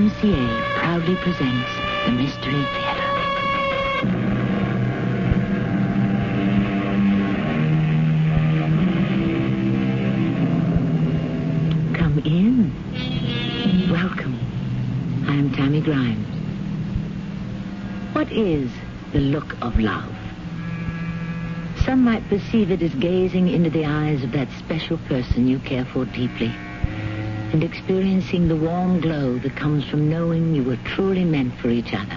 WMCA proudly presents the Mystery Theater. Come in. Welcome. I am Tammy Grimes. What is the look of love? Some might perceive it as gazing into the eyes of that special person you care for deeply and experiencing the warm glow that comes from knowing you were truly meant for each other.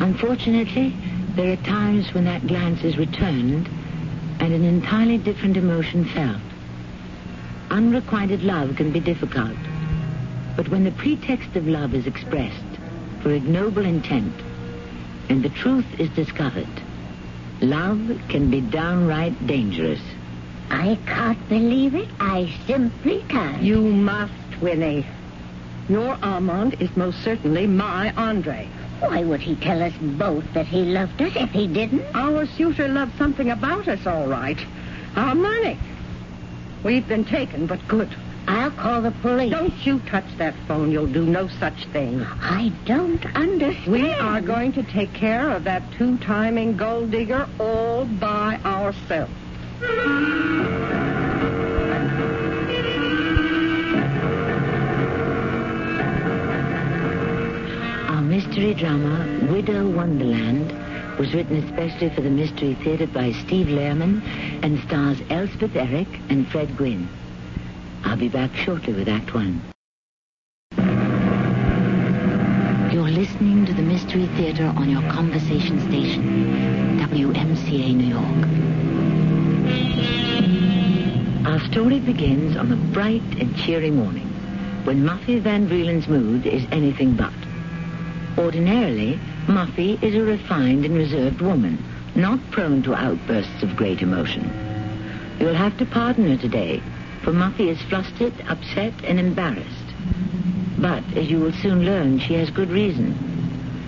Unfortunately, there are times when that glance is returned and an entirely different emotion felt. Unrequited love can be difficult, but when the pretext of love is expressed for ignoble intent and the truth is discovered, love can be downright dangerous. I can't believe it. I simply can't. You must, Winnie. Your Armand is most certainly my Andre. Why would he tell us both that he loved us if he didn't? Our suitor loved something about us, all right. Our money. We've been taken, but good. I'll call the police. Don't you touch that phone. You'll do no such thing. I don't understand. We are going to take care of that two-timing gold digger all by ourselves. Our mystery drama, Widow Wonderland, was written especially for the Mystery Theater by Steve Lehrman and stars Elspeth Eric and Fred Gwynne. I'll be back shortly with Act One. You're listening to the Mystery Theater on your conversation station, WMCA New York. Our story begins on a bright and cheery morning when Muffy Van Vreeland's mood is anything but. Ordinarily, Muffy is a refined and reserved woman, not prone to outbursts of great emotion. You'll have to pardon her today, for Muffy is flustered, upset, and embarrassed. But, as you will soon learn, she has good reason.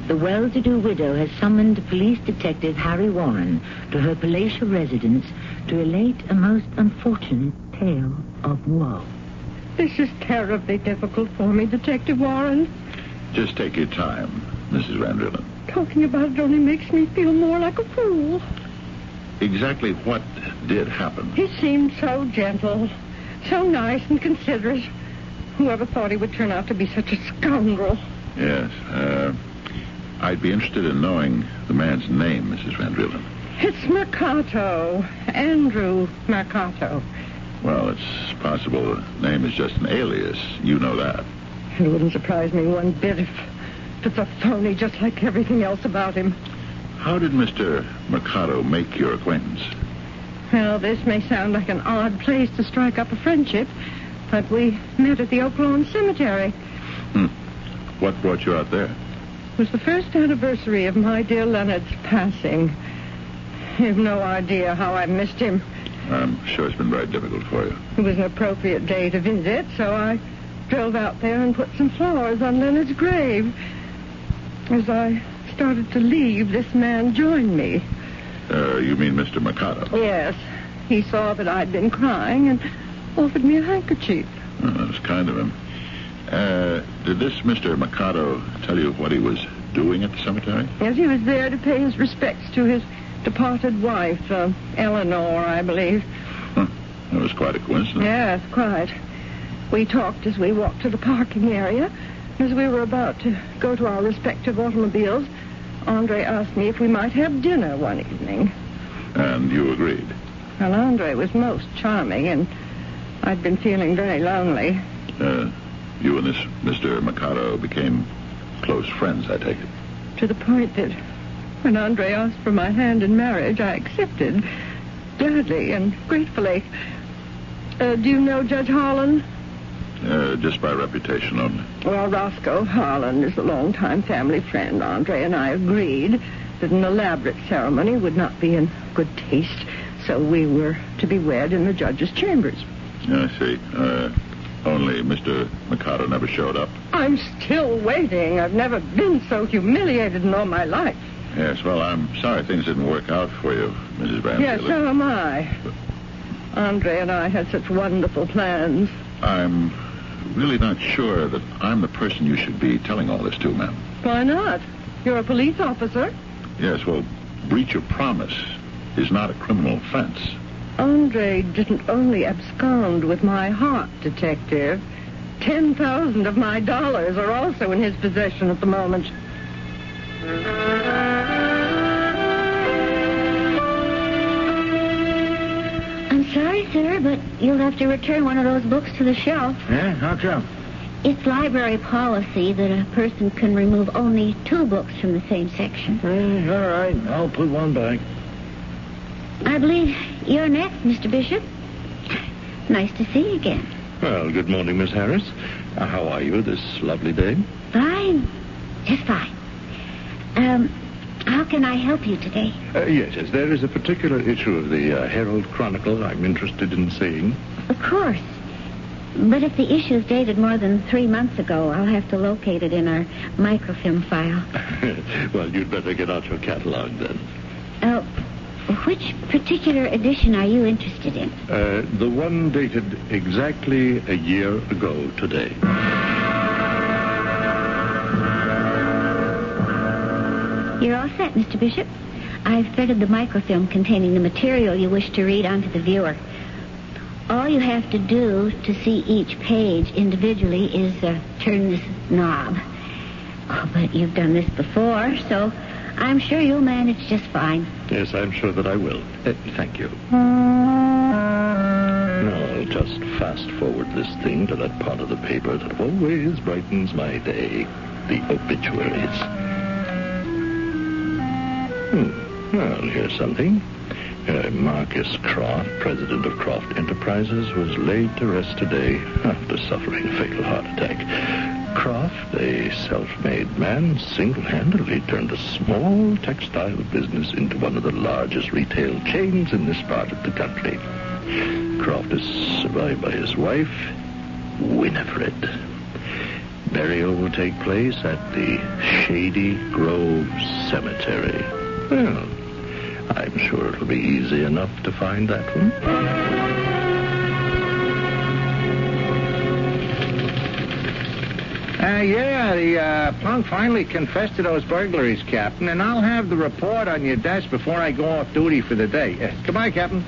The well-to-do widow has summoned police detective Harry Warren to her palatial residence to relate a most unfortunate tale of woe. This is terribly difficult for me, Detective Warren. Just take your time, Mrs. Van Talking about it only makes me feel more like a fool. Exactly what did happen? He seemed so gentle, so nice and considerate. Whoever thought he would turn out to be such a scoundrel? Yes. Uh, I'd be interested in knowing the man's name, Mrs. Van Drillen. It's Mercato. Andre Mercato. Well, it's possible the name is just an alias. You know that. It wouldn't surprise me one bit if, if it's a phony just like everything else about him. How did Mr. Mercado make your acquaintance? Well, this may sound like an odd place to strike up a friendship, but we met at the Oak Lawn Cemetery. Hmm. What brought you out there? It was the first anniversary of my dear Leonard's passing. You've no idea how I missed him. I'm sure it's been very difficult for you. It was an appropriate day to visit, so I drove out there and put some flowers on Leonard's grave. As I started to leave, this man joined me. Uh, you mean Mr. Mercado? Yes. He saw that I'd been crying and offered me a handkerchief. Oh, that was kind of him. Uh, did this Mr. Mercado tell you what he was doing at the cemetery? Yes, he was there to pay his respects to his departed wife, uh, Eleanor, I believe. Huh. That was quite a coincidence. Yes, quite. We talked as we walked to the parking area. As we were about to go to our respective automobiles, Andre asked me if we might have dinner one evening. And you agreed? Well, Andre was most charming, and I'd been feeling very lonely. Uh, you and this Mr. Mercado became close friends, I take it. To the point that when Andre asked for my hand in marriage, I accepted gladly and gratefully. Uh, do you know Judge Harlan? Uh, just by reputation only. Well, Roscoe Harlan is a longtime family friend. Andre and I agreed that an elaborate ceremony would not be in good taste, so we were to be wed in the judge's chambers. I see. Uh, only Mr. Mercado never showed up. I'm still waiting. I've never been so humiliated in all my life. Yes, well, I'm sorry things didn't work out for you, Mrs. Van Yes, so am I. Andre and I had such wonderful plans. I'm really not sure that I'm the person you should be telling all this to, ma'am. Why not? You're a police officer. Yes, well, breach of promise is not a criminal offense. Andre didn't only abscond with my heart, Detective. Ten thousand of my dollars are also in his possession at the moment. I'm sorry, sir, but you'll have to return one of those books to the shelf. Yeah, how come? It's library policy that a person can remove only two books from the same section. Eh, all right, I'll put one back. I believe you're next, Mr. Bishop. Nice to see you again. Well, good morning, Miss Harris. Uh, how are you this lovely day? Fine. Just fine. Um, how can I help you today? Uh, yes, yes, there is a particular issue of the uh, Herald Chronicle I'm interested in seeing. Of course. But if the issue's dated more than three months ago, I'll have to locate it in our microfilm file. well, you'd better get out your catalog then. Uh, which particular edition are you interested in? Uh, the one dated exactly a year ago today. You're all set, Mr. Bishop. I've threaded the microfilm containing the material you wish to read onto the viewer. All you have to do to see each page individually is uh, turn this knob. Oh, but you've done this before, so I'm sure you'll manage just fine. Yes, I'm sure that I will. Uh, thank you. Now, I'll just fast forward this thing to that part of the paper that always brightens my day the obituaries. Hmm. Well, here's something. Uh, Marcus Croft, president of Croft Enterprises, was laid to rest today after suffering a fatal heart attack. Croft, a self-made man, single-handedly turned a small textile business into one of the largest retail chains in this part of the country. Croft is survived by his wife, Winifred. Burial will take place at the Shady Grove Cemetery. Well, I'm sure it'll be easy enough to find that one. Uh, yeah, the uh, punk finally confessed to those burglaries, Captain, and I'll have the report on your desk before I go off duty for the day. Uh, goodbye, Captain.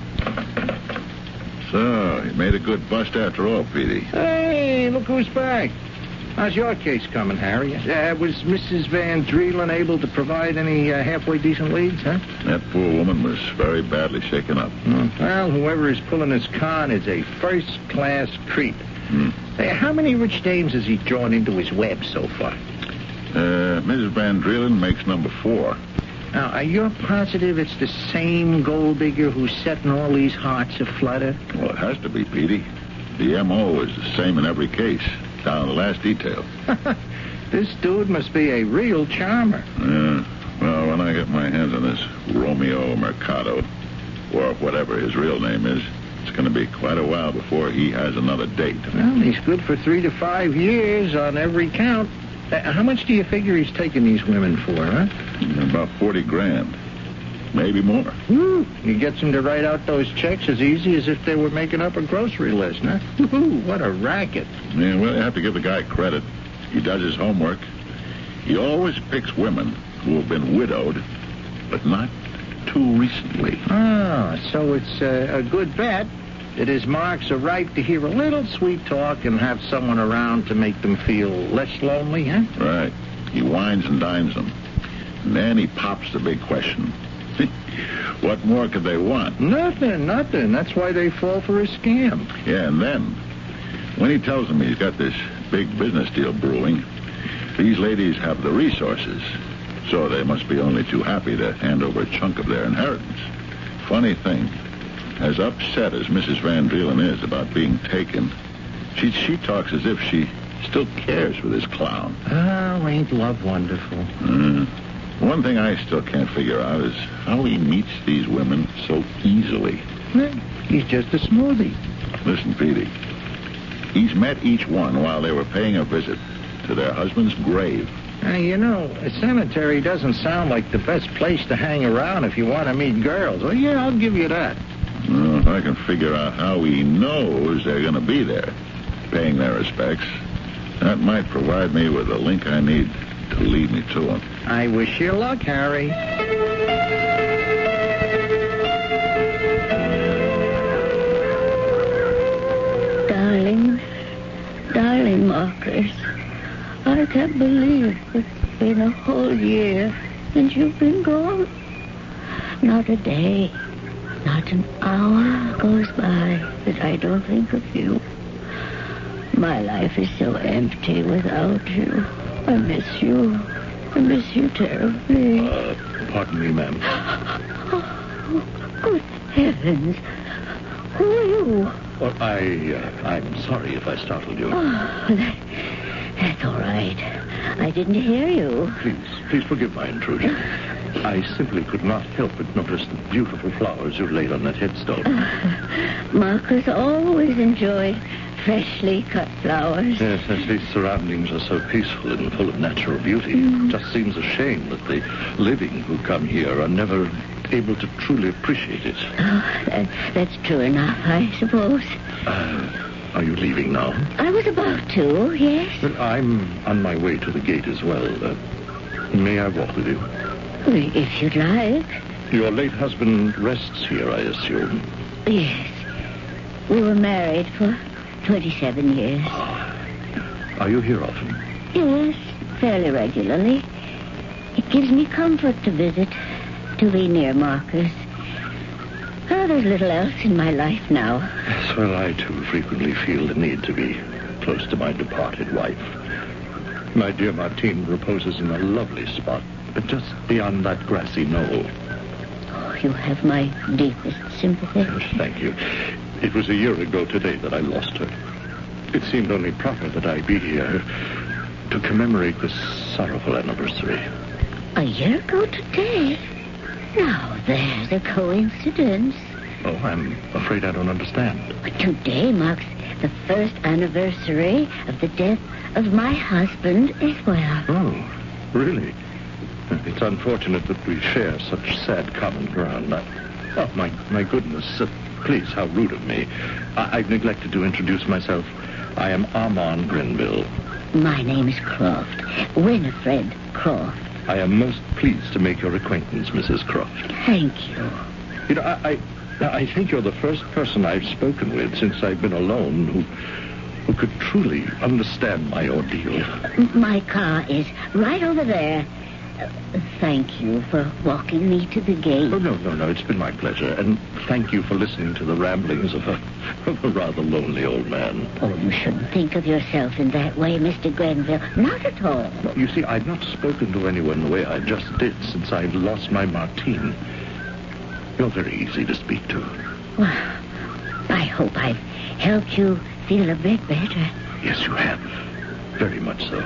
So, you made a good bust after all, Petey. Hey, look who's back. How's your case coming, Harry? Uh, was Mrs. Van Dreelen able to provide any uh, halfway decent leads, huh? That poor woman was very badly shaken up. Well, whoever is pulling this con is a first-class creep. Hmm. Hey, how many rich dames has he drawn into his web so far? Uh, Mrs. Van Dreelen makes number four. Now, are you positive it's the same gold digger who's setting all these hearts aflutter? Well, it has to be, Petey. The M.O. is the same in every case, down to the last detail. This dude must be a real charmer. Yeah. Well, when I get my hands on this Romeo Mercado, or whatever his real name is, it's going to be quite a while before he has another date. Well, he's good for three to five years on every count. Uh, how much do you figure he's taking these women for, huh? About 40 grand. Maybe more. Woo. He gets them to write out those checks as easy as if they were making up a grocery list, huh? Woo, what a racket. Yeah, well, you have to give the guy credit. He does his homework. He always picks women who have been widowed, but not too recently. Ah, so it's uh, a good bet that his marks are ripe to hear a little sweet talk and have someone around to make them feel less lonely, huh? Right. He wines and dines them. And then he pops the big question. what more could they want? Nothing, nothing. That's why they fall for his scam. Yeah, and then, when he tells them he's got this big business deal brewing, these ladies have the resources. So they must be only too happy to hand over a chunk of their inheritance. Funny thing, as upset as Mrs. Van Dreelen is about being taken, she, she talks as if she still cares for this clown. Oh, ain't love wonderful? Uh, one thing I still can't figure out is how he meets these women so easily. Well, he's just a smoothie. Listen, Petey. He's met each one while they were paying a visit to their husband's grave. Uh, you know, a cemetery doesn't sound like the best place to hang around if you want to meet girls. Well, yeah, I'll give you that. Well, if I can figure out how he knows they're going to be there, paying their respects. That might provide me with a link I need to lead me to them. I wish you luck, Harry. Darling, darling Marcus, I can't believe it's been a whole year since you've been gone. Not a day, not an hour goes by that I don't think of you. My life is so empty without you. I miss you. I miss you terribly. Uh, pardon me, ma'am. Oh, good heavens. Who are you? Well, I, uh, I'm sorry if I startled you. Oh, that, that's all right. I didn't hear you. Please, please forgive my intrusion. I simply could not help but notice the beautiful flowers you laid on that headstone. Marcus always enjoyed freshly cut flowers. Yes, as these surroundings are so peaceful and full of natural beauty, it just seems a shame that the living who come here are never able to truly appreciate it. Oh, that, that's true enough, I suppose. Uh, are you leaving now? I was about to, yes. Well, I'm on my way to the gate as well. Uh, may I walk with you? If you'd like. Your late husband rests here, I assume. Yes. We were married for 27 years. Are you here often? Yes, fairly regularly. It gives me comfort to visit, to be near Marcus. Oh, there's little else in my life now. Yes, well, I too frequently feel the need to be close to my departed wife. My dear Martine reposes in a lovely spot, but just beyond that grassy knoll. Oh, you have my deepest sympathy. Yes, thank you. It was a year ago today that I lost her. It seemed only proper that I be here to commemorate this sorrowful anniversary. A year ago today? Now, there's a coincidence. Oh, I'm afraid I don't understand. But today marks the first anniversary of the death of my husband as well. Oh, really? It's unfortunate that we share such sad common ground. I, oh, my, my goodness. Uh, please, how rude of me. I, I've neglected to introduce myself. I am Armand Grenville. My name is Croft. Winifred Croft. I am most pleased to make your acquaintance, Mrs. Croft. Thank you. You know, I, I, I think you're the first person I've spoken with since I've been alone who, who could truly understand my ordeal. My car is right over there. Thank you for walking me to the gate. Oh, no, no, no. It's been my pleasure. And thank you for listening to the ramblings of a, of a rather lonely old man. Oh, you shouldn't think of yourself in that way, Mr. Grenville. Not at all. You see, I've not spoken to anyone the way I just did since I've lost my Martine. You're very easy to speak to. Well, I hope I've helped you feel a bit better. Yes, you have. Very much so.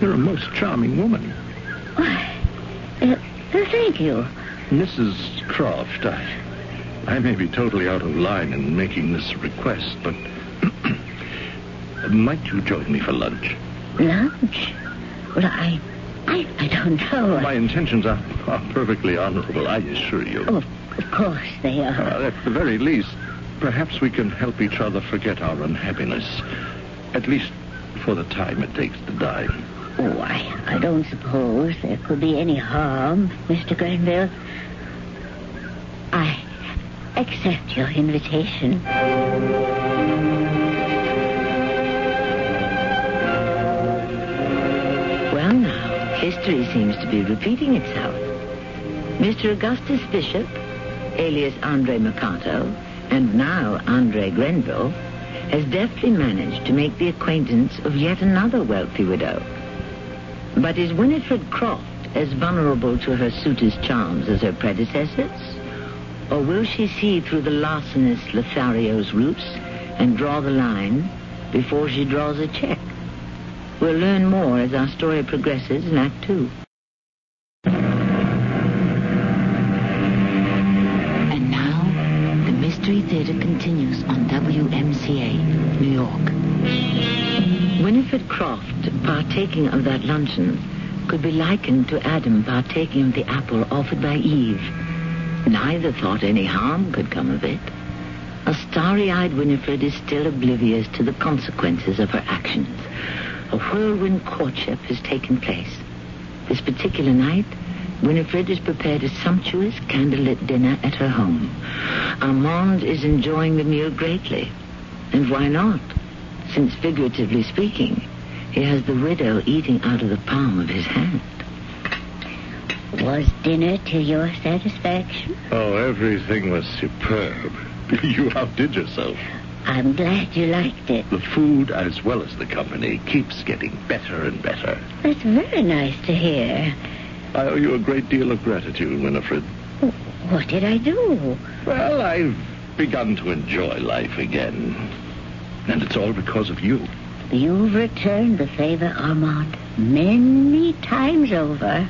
You're a most charming woman. Why, uh, thank you. Mrs. Croft, I, I may be totally out of line in making this request, but might you join me for lunch? Lunch? Well, I, I, I don't know. My intentions are, are perfectly honorable, I assure you. Oh, of course they are. Uh, at the very least, perhaps we can help each other forget our unhappiness. At least for the time it takes to die. Oh, I, I don't suppose there could be any harm, Mr. Grenville. I accept your invitation. Well, now, history seems to be repeating itself. Mr. Augustus Bishop, alias Andre Mercato, and now Andre Grenville, has deftly managed to make the acquaintance of yet another wealthy widow. But is Winifred Croft as vulnerable to her suitor's charms as her predecessors? Or will she see through the larcenous Lothario's roots and draw the line before she draws a check? We'll learn more as our story progresses in Act Two. And now, the Mystery Theater continues on WMCA, New York. Winifred Croft partaking of that luncheon could be likened to Adam partaking of the apple offered by Eve. Neither thought any harm could come of it. A starry-eyed Winifred is still oblivious to the consequences of her actions. A whirlwind courtship has taken place. This particular night, Winifred has prepared a sumptuous candlelit dinner at her home. Armand is enjoying the meal greatly. And why not? Since, figuratively speaking, he has the widow eating out of the palm of his hand. Was dinner to your satisfaction? Oh, everything was superb. You outdid yourself. I'm glad you liked it. The food, as well as the company, keeps getting better and better. That's very nice to hear. I owe you a great deal of gratitude, Winifred. What did I do? Well, I've begun to enjoy life again. And it's all because of you. You've returned the favor, Armand, many times over.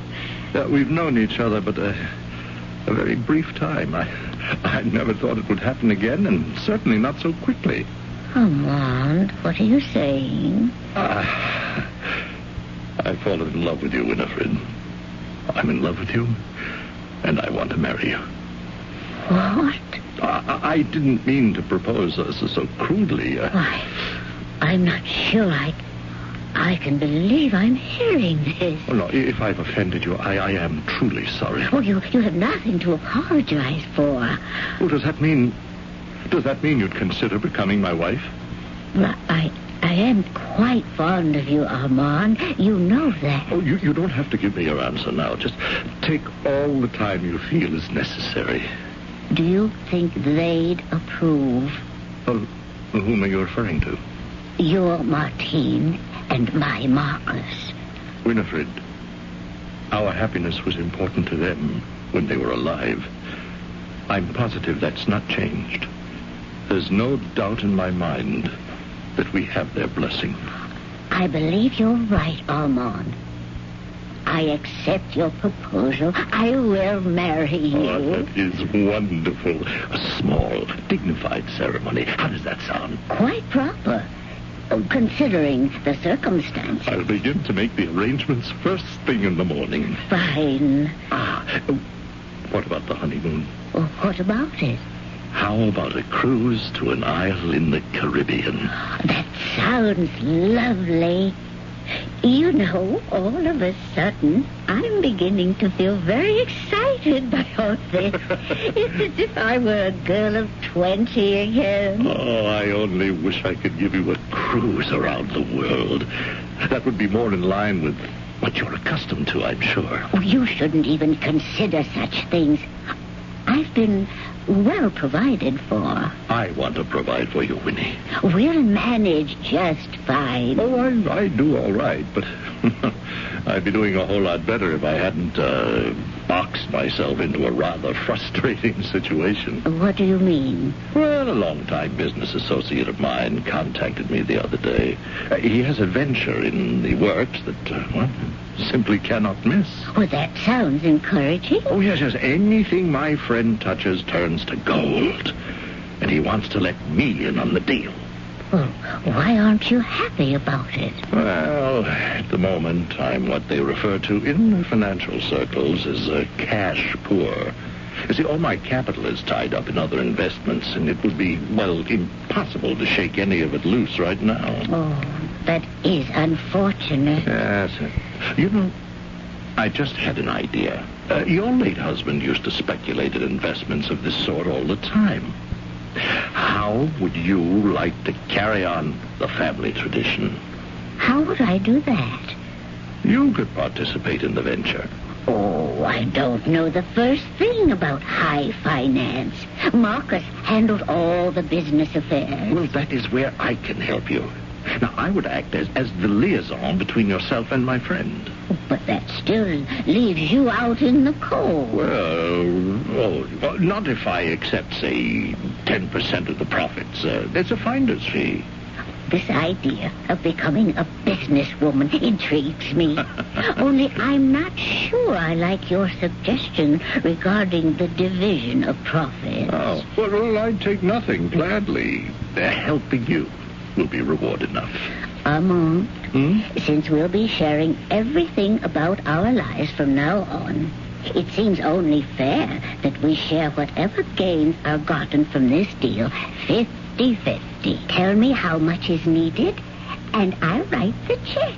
Uh, we've known each other but a, a very brief time. I, I never thought it would happen again, and certainly not so quickly. Armand, what are you saying? Ah, I've fallen in love with you, Winifred. I'm in love with you, and I want to marry you. What? I, I didn't mean to propose uh, so, so crudely. Uh, Why, I'm not sure I, I can believe I'm hearing this. oh, no, if I've offended you, I, I am truly sorry. Oh, you, you have nothing to apologize for. Oh, does that mean... Does that mean you'd consider becoming my wife? Well, I, I am quite fond of you, Armand. You know that. Oh, you, you don't have to give me your answer now. Just take all the time you feel is necessary. Do you think they'd approve? Well, whom are you referring to? Your Martine and my Marcus. Winifred. Our happiness was important to them when they were alive. I'm positive that's not changed. There's no doubt in my mind that we have their blessing. I believe you're right, Armand. I accept your proposal. I will marry oh, you. Oh, that is wonderful. A small, dignified ceremony. How does that sound? Quite proper, considering the circumstances. I'll begin to make the arrangements first thing in the morning. Fine. Ah, oh, what about the honeymoon? Well, what about it? How about a cruise to an isle in the Caribbean? That sounds lovely. You know, all of a sudden, I'm beginning to feel very excited by all this. it's as if I were a girl of 20 again. Oh, I only wish I could give you a cruise around the world. That would be more in line with what you're accustomed to, I'm sure. Oh, you shouldn't even consider such things. I've been well provided for. I want to provide for you, Winnie. We'll manage just fine. Oh, I, I do all right, but I'd be doing a whole lot better if I hadn't uh, boxed myself into a rather frustrating situation. What do you mean? Well, a long-time business associate of mine contacted me the other day. Uh, he has a venture in the works that, uh, well, simply cannot miss. Well, that sounds encouraging. Oh, yes, yes. Anything my friend touches turns to gold. And he wants to let me in on the deal. Well, why aren't you happy about it? Well, at the moment, I'm what they refer to in financial circles as uh, cash poor. You see, all my capital is tied up in other investments, and it would be, well, impossible to shake any of it loose right now. Oh, that is unfortunate. Yes. You know, I just had an idea. Uh, your late husband used to speculate in investments of this sort all the time. How would you like to carry on the family tradition? How would I do that? You could participate in the venture. Oh, I don't know the first thing about high finance. Marcus handled all the business affairs. Well, that is where I can help you. Now, I would act as, as the liaison between yourself and my friend. But that still leaves you out in the cold. Well, oh, well, not if I accept, say, 10% of the profits. Uh, there's a finder's fee. This idea of becoming a businesswoman intrigues me. Only I'm not sure I like your suggestion regarding the division of profits. Oh, well, well I'd take nothing gladly. Uh, helping you will be reward enough. Armand, Hmm? since we'll be sharing everything about our lives from now on, It seems only fair that we share whatever gains are gotten from this deal 50-50. Tell me how much is needed, and I'll write the check.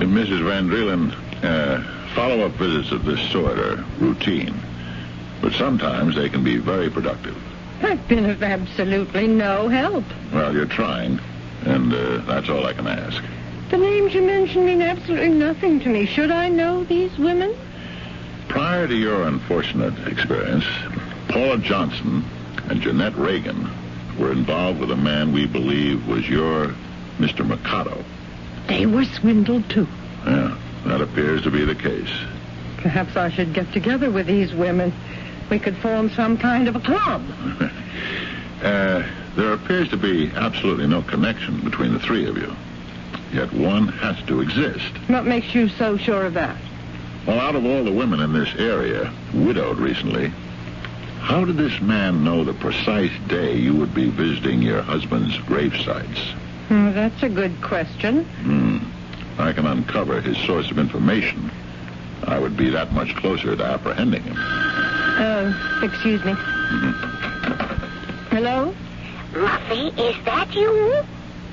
Mrs. Van Drielen, uh, follow-up visits of this sort are routine, but sometimes they can be very productive. I've been of absolutely no help. Well, you're trying, and uh, that's all I can ask. The names you mentioned mean absolutely nothing to me. Should I know these women? Prior to your unfortunate experience, Paula Johnson and Jeanette Reagan were involved with a man we believe was your Mr. Mercado. They were swindled, too. Yeah, that appears to be the case. Perhaps I should get together with these women. We could form some kind of a club. uh, there appears to be absolutely no connection between the three of you. Yet one has to exist. What makes you so sure of that? Well, out of all the women in this area, widowed recently, how did this man know the precise day you would be visiting your husband's grave sites? Hmm, that's a good question. Hmm. I can uncover his source of information. I would be that much closer to apprehending him. Uh, excuse me. Hello? Muffy, is that you?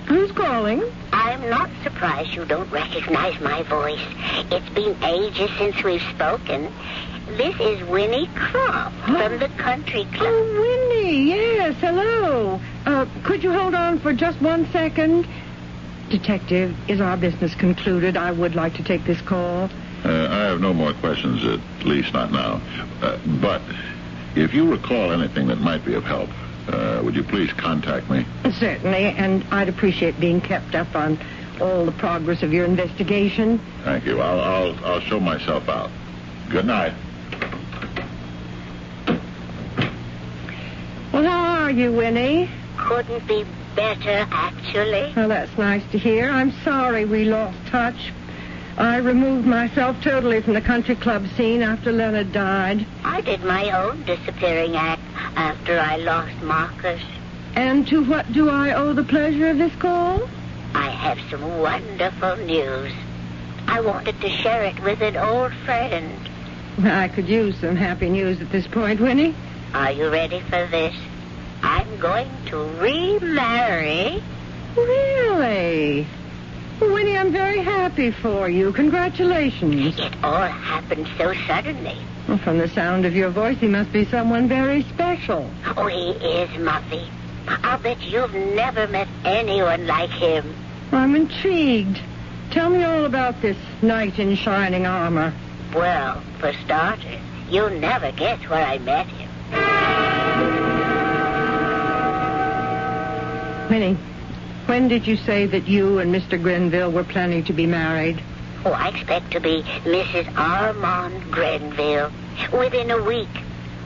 Who's calling? I'm not surprised you don't recognize my voice. It's been ages since we've spoken. This is Winnie Croft from the country club. Oh, Winnie, yes, hello. Uh, could you hold on for just one second? Detective, is our business concluded? I would like to take this call. Uh, I have no more questions, at least not now. Uh, but if you recall anything that might be of help, uh, would you please contact me? Certainly, and I'd appreciate being kept up on all the progress of your investigation. Thank you. I'll, I'll, I'll show myself out. Good night. Well, how are you, Winnie? Couldn't be better, actually. Well, that's nice to hear. I'm sorry we lost touch. I removed myself totally from the country club scene after Leonard died. I did my own disappearing act after I lost Marcus. And to what do I owe the pleasure of this call? I have some wonderful news. I wanted to share it with an old friend. I could use some happy news at this point, Winnie. Are you ready for this? I'm going to remarry. Really? Winnie, I'm very happy for you. Congratulations. It all happened so suddenly. Well, from the sound of your voice, he must be someone very special. Oh, he is, Muffy. I'll bet you've never met anyone like him. I'm intrigued. Tell me all about this knight in shining armor. Well, for starters, you'll never guess where I met him. Winnie, when did you say that you and Mr. Grenville were planning to be married? Oh, I expect to be Mrs. Armand Grenville within a week,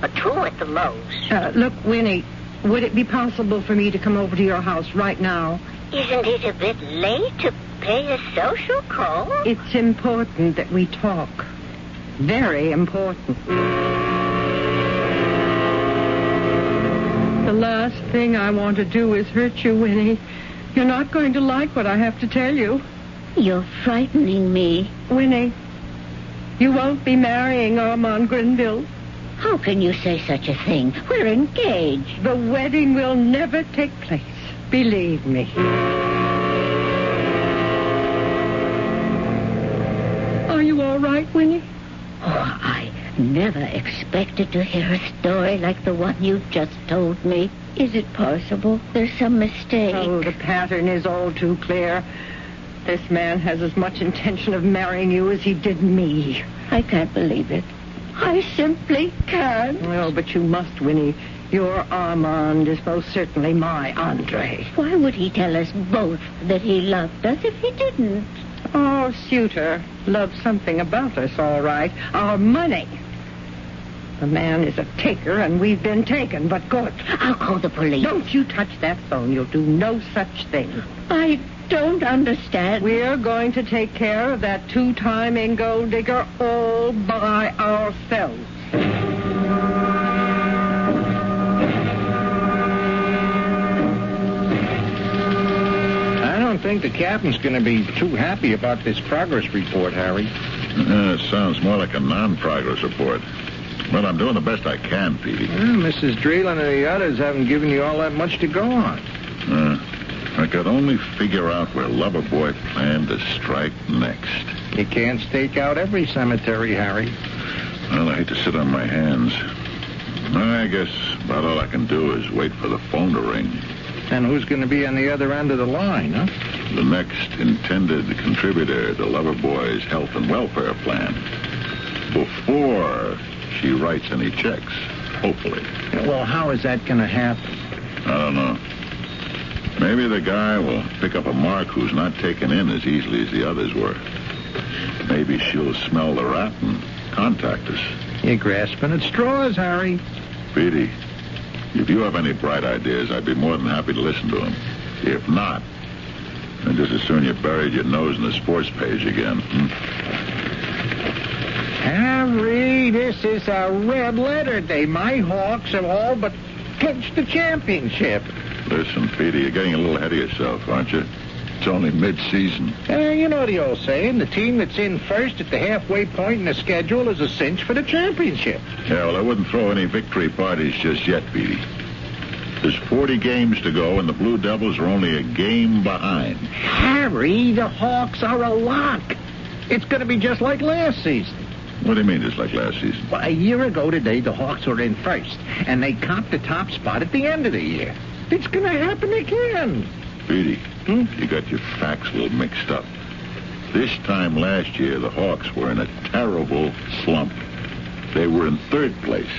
or two at the most. Uh, look, Winnie, would it be possible for me to come over to your house right now? Isn't it a bit late to pay a social call? It's important that we talk. Very important. The last thing I want to do is hurt you, Winnie. You're not going to like what I have to tell you. You're frightening me. Winnie, you won't be marrying Armand Grenville. How can you say such a thing? We're engaged. The wedding will never take place. Believe me. Are you all right, Winnie? Oh, I never expected to hear a story like the one you've just told me. Is it possible there's some mistake? Oh, the pattern is all too clear. This man has as much intention of marrying you as he did me. I can't believe it. I simply can't. Oh, but you must, Winnie. Your Armand is most certainly my Andre. Why would he tell us both that he loved us if he didn't? Our suitor loves something about us, all right. Our money. The man is a taker, and we've been taken, but good. I'll call the police. Don't you touch that phone. You'll do no such thing. I don't understand. We're going to take care of that two-timing gold digger all by ourselves. I don't think the the captain's going to be too happy about this progress report, Harry. Uh, sounds more like a non-progress report. Well, I'm doing the best I can, Petey. Well, Mrs. Dreelan and the others haven't given you all that much to go on. Uh, I could only figure out where Loverboy planned to strike next. You can't stake out every cemetery, Harry. Well, I hate to sit on my hands. I guess about all I can do is wait for the phone to ring. And who's going to be on the other end of the line, huh? The next intended contributor to Loverboy's health and welfare plan. Before she writes any checks, hopefully. Well, how is that going to happen? I don't know. Maybe the guy will pick up a mark who's not taken in as easily as the others were. Maybe she'll smell the rat and contact us. You're grasping at straws, Harry. Petey, if you have any bright ideas, I'd be more than happy to listen to them. If not, then just as soon you buried your nose in the sports page again. Hmm? Harry, this is a red letter day. My Hawks have all but clinched the championship. Listen, Petey, you're getting a little ahead of yourself, aren't you? It's only mid-season. Uh, you know the old saying, the team that's in first at the halfway point in the schedule is a cinch for the championship. Yeah, well, I wouldn't throw any victory parties just yet, Petey. There's 40 games to go, and the Blue Devils are only a game behind. Harry, the Hawks are a lock. It's going to be just like last season. What do you mean, just like last season? Well, a year ago today, the Hawks were in first, and they copped the top spot at the end of the year. It's going to happen again. Petey, Hmm? you got your facts a little mixed up. This time last year, the Hawks were in a terrible slump. They were in third place,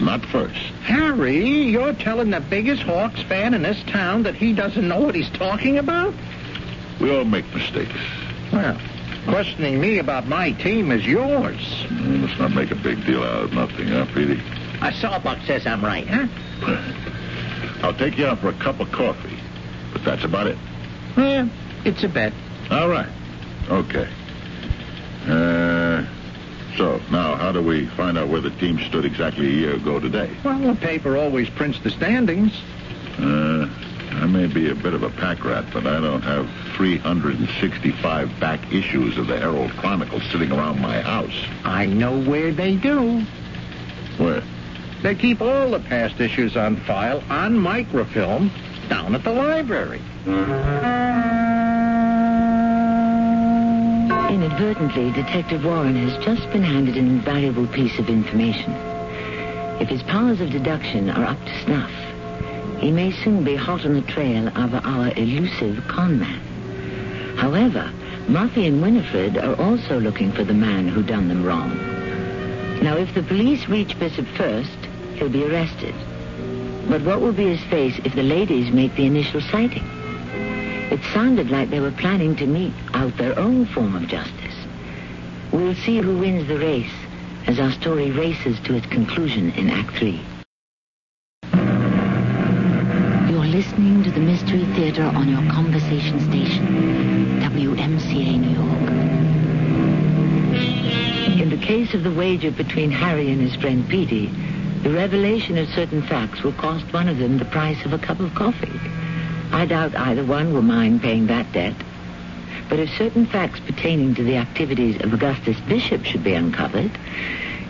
not first. Harry, you're telling the biggest Hawks fan in this town that he doesn't know what he's talking about? We all make mistakes. Well, questioning me about my team is yours. Mm, Let's not make a big deal out of nothing, huh, Petey? A sawbuck says I'm right, huh? I'll take you out for a cup of coffee, but that's about it. Well, it's a bet. All right. Okay. Uh, so, now, how do we find out where the team stood exactly a year ago today? Well, the paper always prints the standings. Uh, I may be a bit of a pack rat, but I don't have 365 back issues of the Herald Chronicle sitting around my house. I know where they do. Where? They keep all the past issues on file on microfilm down at the library. Inadvertently, Detective Warren has just been handed an invaluable piece of information. If his powers of deduction are up to snuff, he may soon be hot on the trail of our elusive con man. However, Muffy and Winifred are also looking for the man who done them wrong. Now, if the police reach Bishop first, he'll be arrested. But what will be his face if the ladies make the initial sighting? It sounded like they were planning to meet out their own form of justice. We'll see who wins the race as our story races to its conclusion in Act 3. To the Mystery Theater on your conversation station, WMCA New York. In the case of the wager between Harry and his friend Petey, the revelation of certain facts will cost one of them the price of a cup of coffee. I doubt either one will mind paying that debt. But if certain facts pertaining to the activities of Augustus Bishop should be uncovered,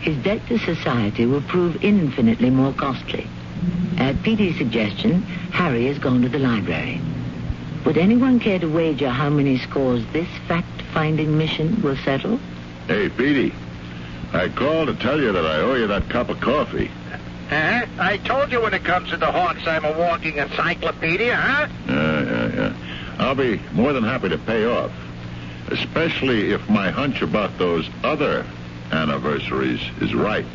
his debt to society will prove infinitely more costly. At Petey's suggestion, Harry has gone to the library. Would anyone care to wager how many scores this fact-finding mission will settle? Hey, Petey. I called to tell you that I owe you that cup of coffee. Huh? I told you when it comes to the Hawks, I'm a walking encyclopedia, huh? Yeah, yeah, yeah. I'll be more than happy to pay off. Especially if my hunch about those other anniversaries is right.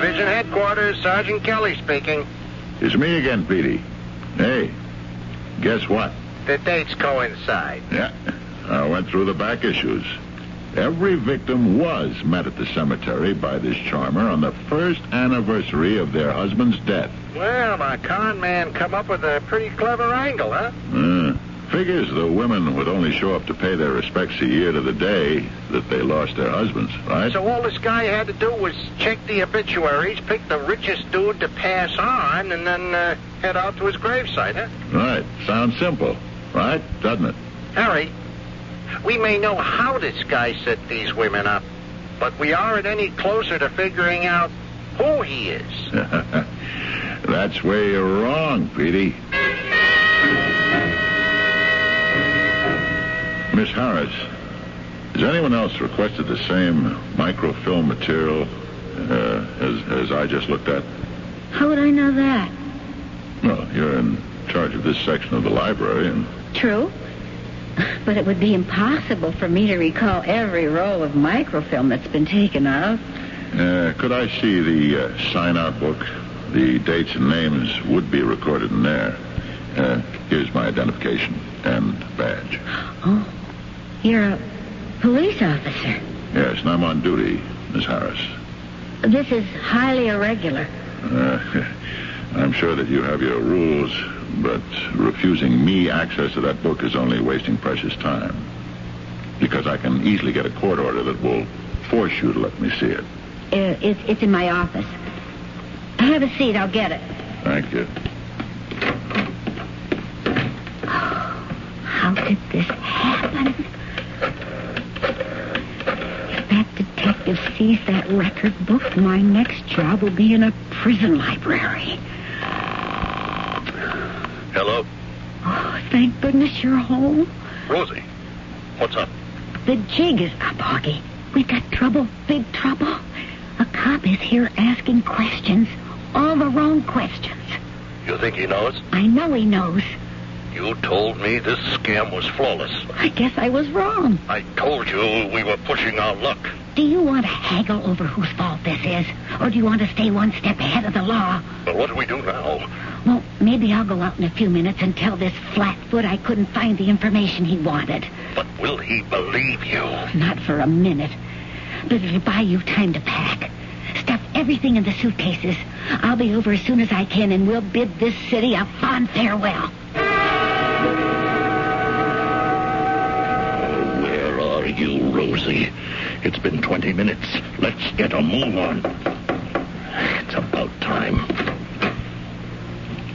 Division headquarters, Sergeant Kelly speaking. It's me again, Petey. Hey, guess what? The dates coincide. Yeah, I went through the back issues. Every victim was met at the cemetery by this charmer on the first anniversary of their husband's death. Well, my con man come up with a pretty clever angle, huh? Uh, Figures the women would only show up to pay their respects a year to the day that they lost their husbands, right? So all this guy had to do was check the obituaries, pick the richest dude to pass on, and then uh, head out to his gravesite, huh? Right. Sounds simple, right? Doesn't it? Harry, we may know how this guy set these women up, but we aren't any closer to figuring out who he is. That's where you're wrong, Petey. Miss Harris, has anyone else requested the same microfilm material uh, as, as I just looked at? How would I know that? Well, you're in charge of this section of the library, and True. But it would be impossible for me to recall every roll of microfilm that's been taken out. uh, could I see the uh, sign-out book? The dates and names would be recorded in there. Uh, here's my identification and badge. Oh, you're a police officer. Yes, and I'm on duty, Miss Harris. This is highly irregular. Uh, I'm sure that you have your rules, but refusing me access to that book is only wasting precious time. Because I can easily get a court order that will force you to let me see it. Uh, it's, it's in my office. Have a seat. I'll get it. Thank you. How did this happen? If that detective sees that record book, my next job will be in a prison library. Hello? Oh, thank goodness you're home. Rosie, what's up? The jig is up, Augie. We've got trouble, big trouble. A cop is here asking questions, all the wrong questions. You think he knows? I know he knows. You told me this scam was flawless. I guess I was wrong. I told you we were pushing our luck. Do you want to haggle over whose fault this is? Or do you want to stay one step ahead of the law? But what do we do now? Well, maybe I'll go out in a few minutes and tell this flatfoot I couldn't find the information he wanted. But will he believe you? Not for a minute. But it'll buy you time to pack. Stuff everything in the suitcases. I'll be over as soon as I can, and we'll bid this city a fond farewell. Rosie? It's been 20 minutes. Let's get a move on. It's about time.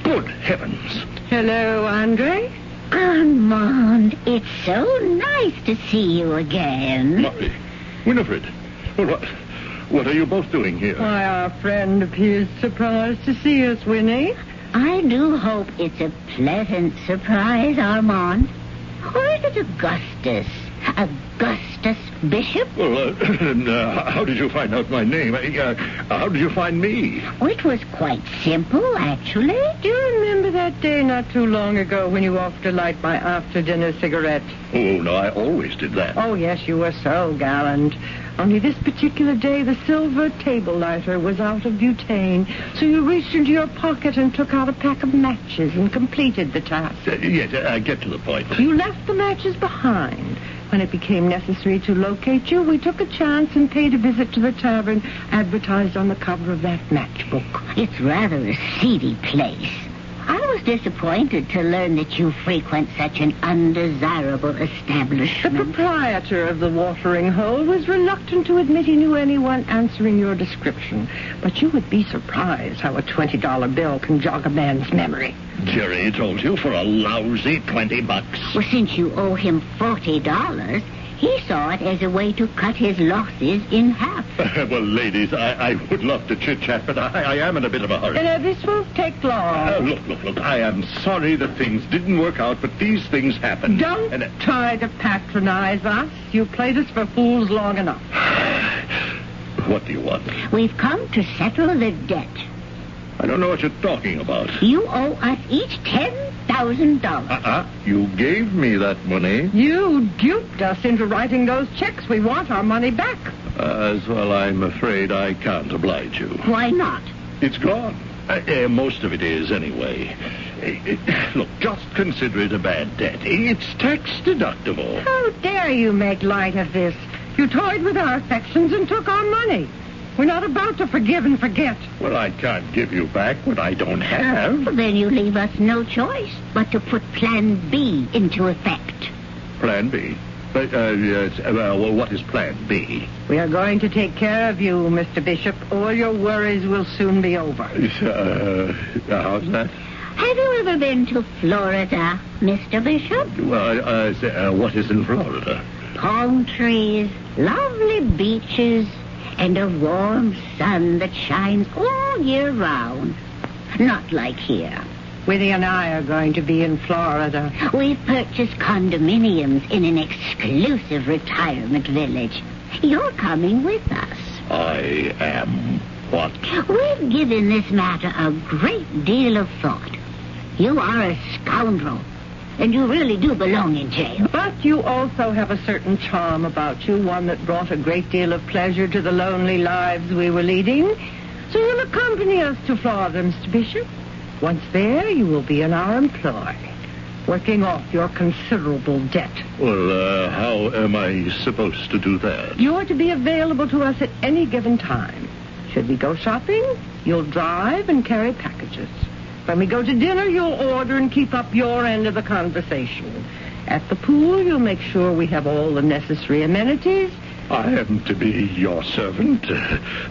Good heavens. Hello, Andre. Armand, it's so nice to see you again. Molly. Winifred. Well, what, what are you both doing here? Why, our friend appears surprised to see us, Winnie. I do hope it's a pleasant surprise, Armand. Or is it Augustus? Augustus Bishop? Well, uh, and, uh, how did you find out my name? Uh, how did you find me? It was quite simple, actually. Do you remember that day not too long ago when you offered to light my after-dinner cigarette? Oh, no, I always did that. Oh, yes, you were so gallant. Only this particular day, the silver table lighter was out of butane. So you reached into your pocket and took out a pack of matches and completed the task. Uh, yes, I get to the point. You left the matches behind. When it became necessary to locate you, we took a chance and paid a visit to the tavern advertised on the cover of that matchbook. It's rather a seedy place. I was disappointed to learn that you frequent such an undesirable establishment. The proprietor of the watering hole was reluctant to admit he knew anyone answering your description. But you would be surprised how a $20 bill can jog a man's memory. Jerry told you for a lousy 20 bucks. Well, since you owe him $40, he saw it as a way to cut his losses in half. well, ladies, I, I would love to chit-chat, but I, I am in a bit of a hurry. Uh, this won't take Uh, long. look, look, look, I am sorry that things didn't work out, but these things happen. Don't And, uh, try to patronize us. You played us for fools long enough. what do you want? We've come to settle the debt. I don't know what you're talking about. You owe us each $10,000. Uh-uh. You gave me that money. You duped us into writing those checks. We want our money back. As well, I'm afraid I can't oblige you. Why not? It's gone. Uh, uh, most of it is, anyway. Uh, look, just consider it a bad debt. It's tax deductible. How dare you make light of this? You toyed with our affections and took our money. We're not about to forgive and forget. Well, I can't give you back what I don't have. Then you leave us no choice but to put Plan B into effect. Plan B. But, uh, yes, uh, well, what is Plan B? We are going to take care of you, Mr. Bishop. All your worries will soon be over. Uh, how's that? Have you ever been to Florida, Mr. Bishop? Well, uh, say, uh, what is in Florida? Palm trees, lovely beaches, and a warm sun that shines all year round. Not like here. Winnie and I are going to be in Florida. We've purchased condominiums in an exclusive retirement village. You're coming with us. I am what? We've given this matter a great deal of thought. You are a scoundrel, and you really do belong in jail. But you also have a certain charm about you, one that brought a great deal of pleasure to the lonely lives we were leading. So you'll accompany us to Florida, Mr. Bishop. Once there, you will be in our employ, working off your considerable debt. Well, uh, how am I supposed to do that? You're to be available to us at any given time. Should we go shopping, you'll drive and carry packages. When we go to dinner, you'll order and keep up your end of the conversation. At the pool, you'll make sure we have all the necessary amenities. I am to be your servant.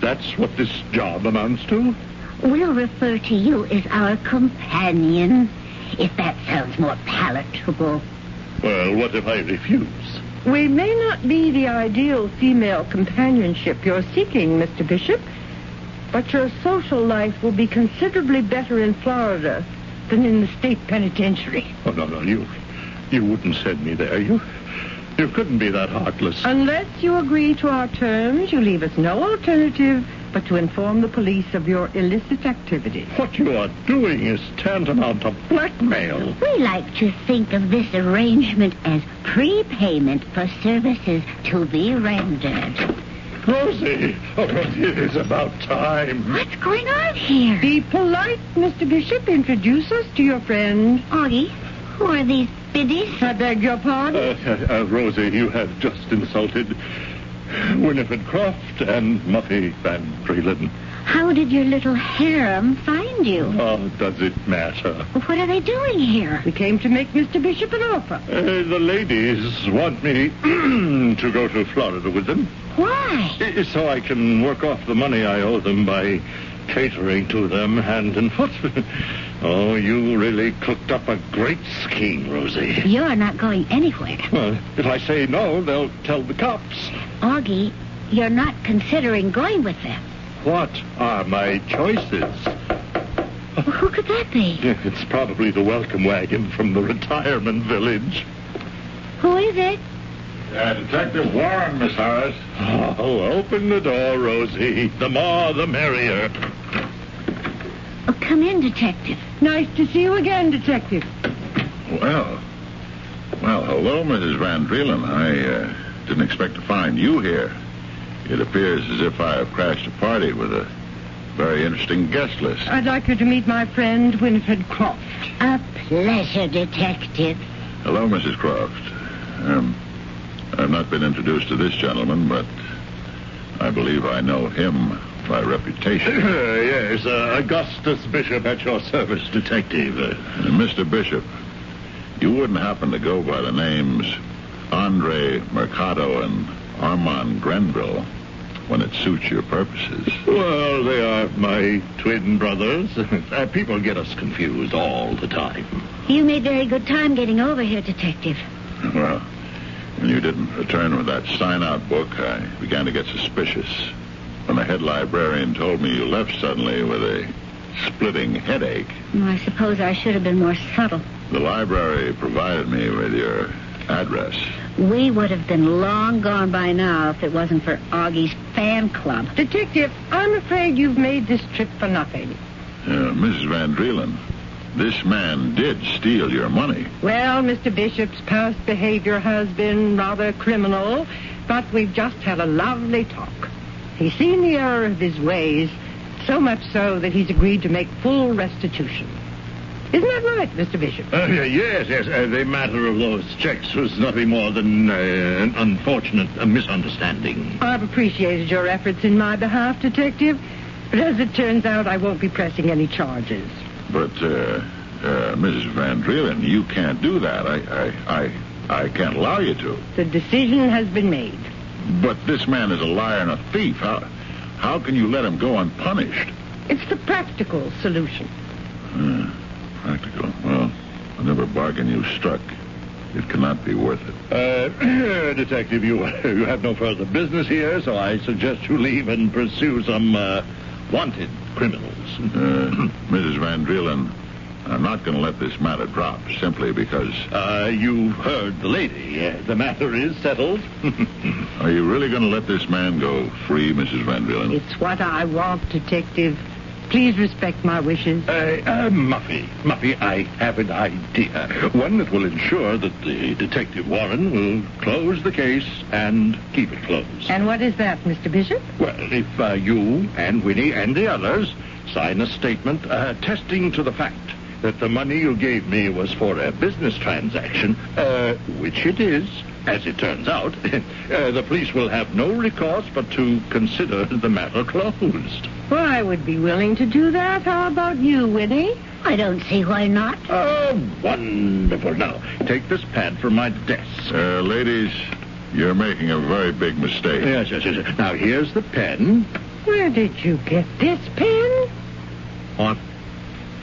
That's what this job amounts to. We'll refer to you as our companion, if that sounds more palatable. Well, what if I refuse? We may not be the ideal female companionship you're seeking, Mr. Bishop, but your social life will be considerably better in Florida than in the state penitentiary. Oh, no, no, you, you wouldn't send me there. You, you couldn't be that heartless. Unless you agree to our terms, you leave us no alternative but to inform the police of your illicit activities. What you are doing is tantamount to blackmail. We like to think of this arrangement as prepayment for services to be rendered. Rosie, oh, it is about time. What's going on here? Be polite, Mr. Bishop. Introduce us to your friend. Augie, who are these biddies? I beg your pardon? Uh, uh, uh, Rosie, you have just insulted Winifred Croft and Muffy Van Freeland. How did your little harem find you? Oh, does it matter? What are they doing here? We came to make Mr. Bishop an offer. Uh, the ladies want me to go to Florida with them. Why? Uh, So I can work off the money I owe them by catering to them hand and foot. oh, you really cooked up a great scheme, Rosie. You're not going anywhere. Well, if I say no, they'll tell the cops. Augie, you're not considering going with them. What are my choices? Well, who could that be? It's probably the welcome wagon from the retirement village. Who is it? Uh, Detective Warren, Miss Harris. Oh, open the door, Rosie. The more, the merrier. Oh, come in, Detective. Nice to see you again, Detective. Well, well, hello, Mrs. Van Dreelen. I uh, didn't expect to find you here. It appears as if I have crashed a party with a very interesting guest list. I'd like you to meet my friend, Winifred Croft. A pleasure, Detective. Hello, Mrs. Croft. Um, I've not been introduced to this gentleman, but I believe I know him by reputation. yes, uh, Augustus Bishop at your service, detective. Uh, Uh, Mr. Bishop, you wouldn't happen to go by the names Andre Mercado and Armand Grenville when it suits your purposes. well, they are my twin brothers. Uh, people get us confused all the time. You made very good time getting over here, Detective. Well, when you didn't return with that sign-out book, I began to get suspicious. When the head librarian told me you left suddenly with a splitting headache, I suppose I should have been more subtle. the library provided me with your address. We would have been long gone by now if it wasn't for Augie's fan club. Detective, I'm afraid you've made this trip for nothing. Uh, Mrs. Van Dreelen, this man did steal your money. Well, Mr. Bishop's past behavior has been rather criminal, but we've just had a lovely talk. He's seen the error of his ways, so much so that he's agreed to make full restitution. Isn't that right, Mr. Bishop? Uh, yes, yes. Uh, the matter of those checks was nothing more than uh, an unfortunate misunderstanding. I've appreciated your efforts in my behalf, Detective. But as it turns out, I won't be pressing any charges. But, uh, uh, Mrs. Van Drielen, you can't do that. I, I, I, I can't allow you to. The decision has been made. But this man is a liar and a thief. How, how can you let him go unpunished? It's the practical solution. Hmm, practical. Well, whatever bargain you struck, it cannot be worth it. Uh, Detective, you, you have no further business here, so I suggest you leave and pursue some uh, wanted criminals. Uh, Mrs. Van Drielen, I'm not going to let this matter drop simply because. Uh, you heard the lady. Uh, the matter is settled. Are you really going to let this man go free, Mrs. Van Drielen? It's what I want, Detective. Please respect my wishes. Uh, uh, Muffy, Muffy, I have an idea. One that will ensure that the Detective Warren will close the case and keep it closed. And what is that, Mr. Bishop? Well, if uh, you and Winnie and the others sign a statement uh, attesting to the fact that the money you gave me was for a business transaction, uh, which it is, as it turns out, uh, the police will have no recourse but to consider the matter closed. Well, I would be willing to do that. How about you, Winnie? I don't see why not. Oh, wonderful. Now, take this pad from my desk. Uh, ladies, you're making a very big mistake. Yes, yes, yes. Now, here's the pen. Where did you get this pen? What?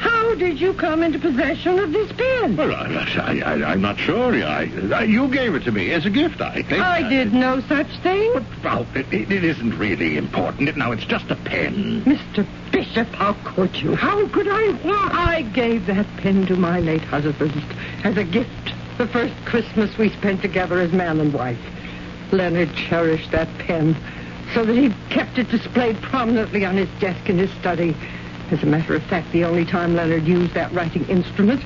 How did you come into possession of this pen? Well, I, I, am not sure. I, I, you gave it to me as a gift, I think. I did no such thing. But, well, it, it isn't really important. Now, it's just a pen. Mr. Bishop, how could you? How could I? I gave that pen to my late husband as a gift. The first Christmas we spent together as man and wife. Leonard cherished that pen so that he kept it displayed prominently on his desk in his study. As a matter of fact, the only time Leonard used that writing instrument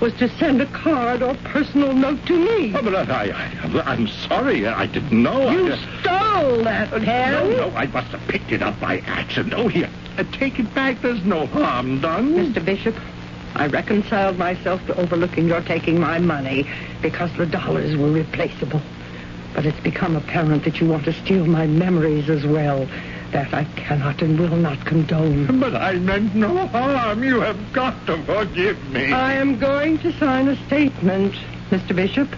was to send a card or personal note to me. Oh, but I, I, am sorry. I didn't know. You I, stole that pen. No, no, I must have picked it up by accident. Oh, here, uh, take it back. There's no harm done. Mr. Bishop, I reconciled myself to overlooking your taking my money because the dollars were replaceable. But it's become apparent that you want to steal my memories as well. That I cannot and will not condone. But I meant no harm. You have got to forgive me. I am going to sign a statement, Mr. Bishop,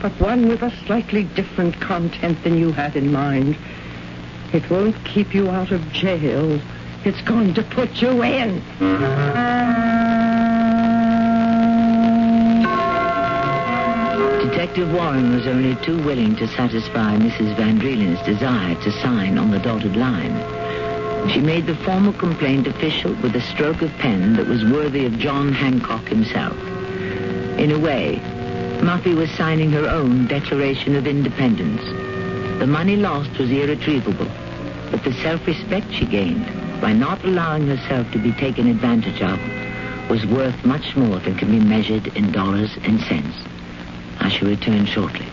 but one with a slightly different content than you had in mind. It won't keep you out of jail. It's going to put you in. Detective Warren was only too willing to satisfy Mrs. Van Drielen's desire to sign on the dotted line. She made the formal complaint official with a stroke of pen that was worthy of John Hancock himself. In a way, Muffy was signing her own Declaration of Independence. The money lost was irretrievable, but the self-respect she gained by not allowing herself to be taken advantage of was worth much more than can be measured in dollars and cents. Shall return shortly.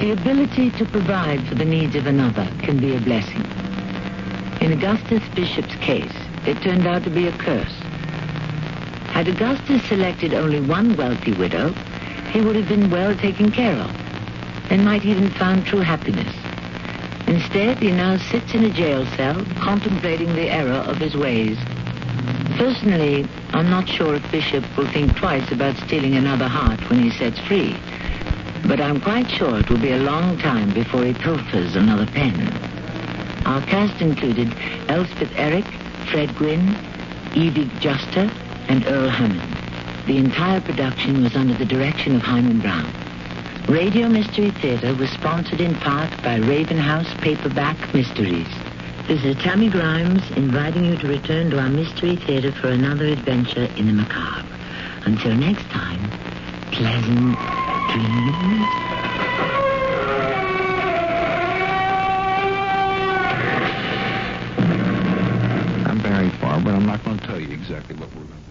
The ability to provide for the needs of another can be a blessing. In Augustus Bishop's case, it turned out to be a curse. Had Augustus selected only one wealthy widow, he would have been well taken care of and might even found true happiness. Instead, he now sits in a jail cell contemplating the error of his ways. Personally, I'm not sure if Bishop will think twice about stealing another heart when he sets free. But I'm quite sure it will be a long time before he pilfers another pen. Our cast included Elspeth Eric, Fred Gwynne, Evie Juster, and Earl Hammond. The entire production was under the direction of Himan Brown. Radio Mystery Theater was sponsored in part by Raven House Paperback Mysteries. This is Tammy Grimes inviting you to return to our Mystery Theater for another adventure in the macabre. Until next time, pleasant dreams. I'm Barry Farr, but I'm not going to tell you exactly what we're going to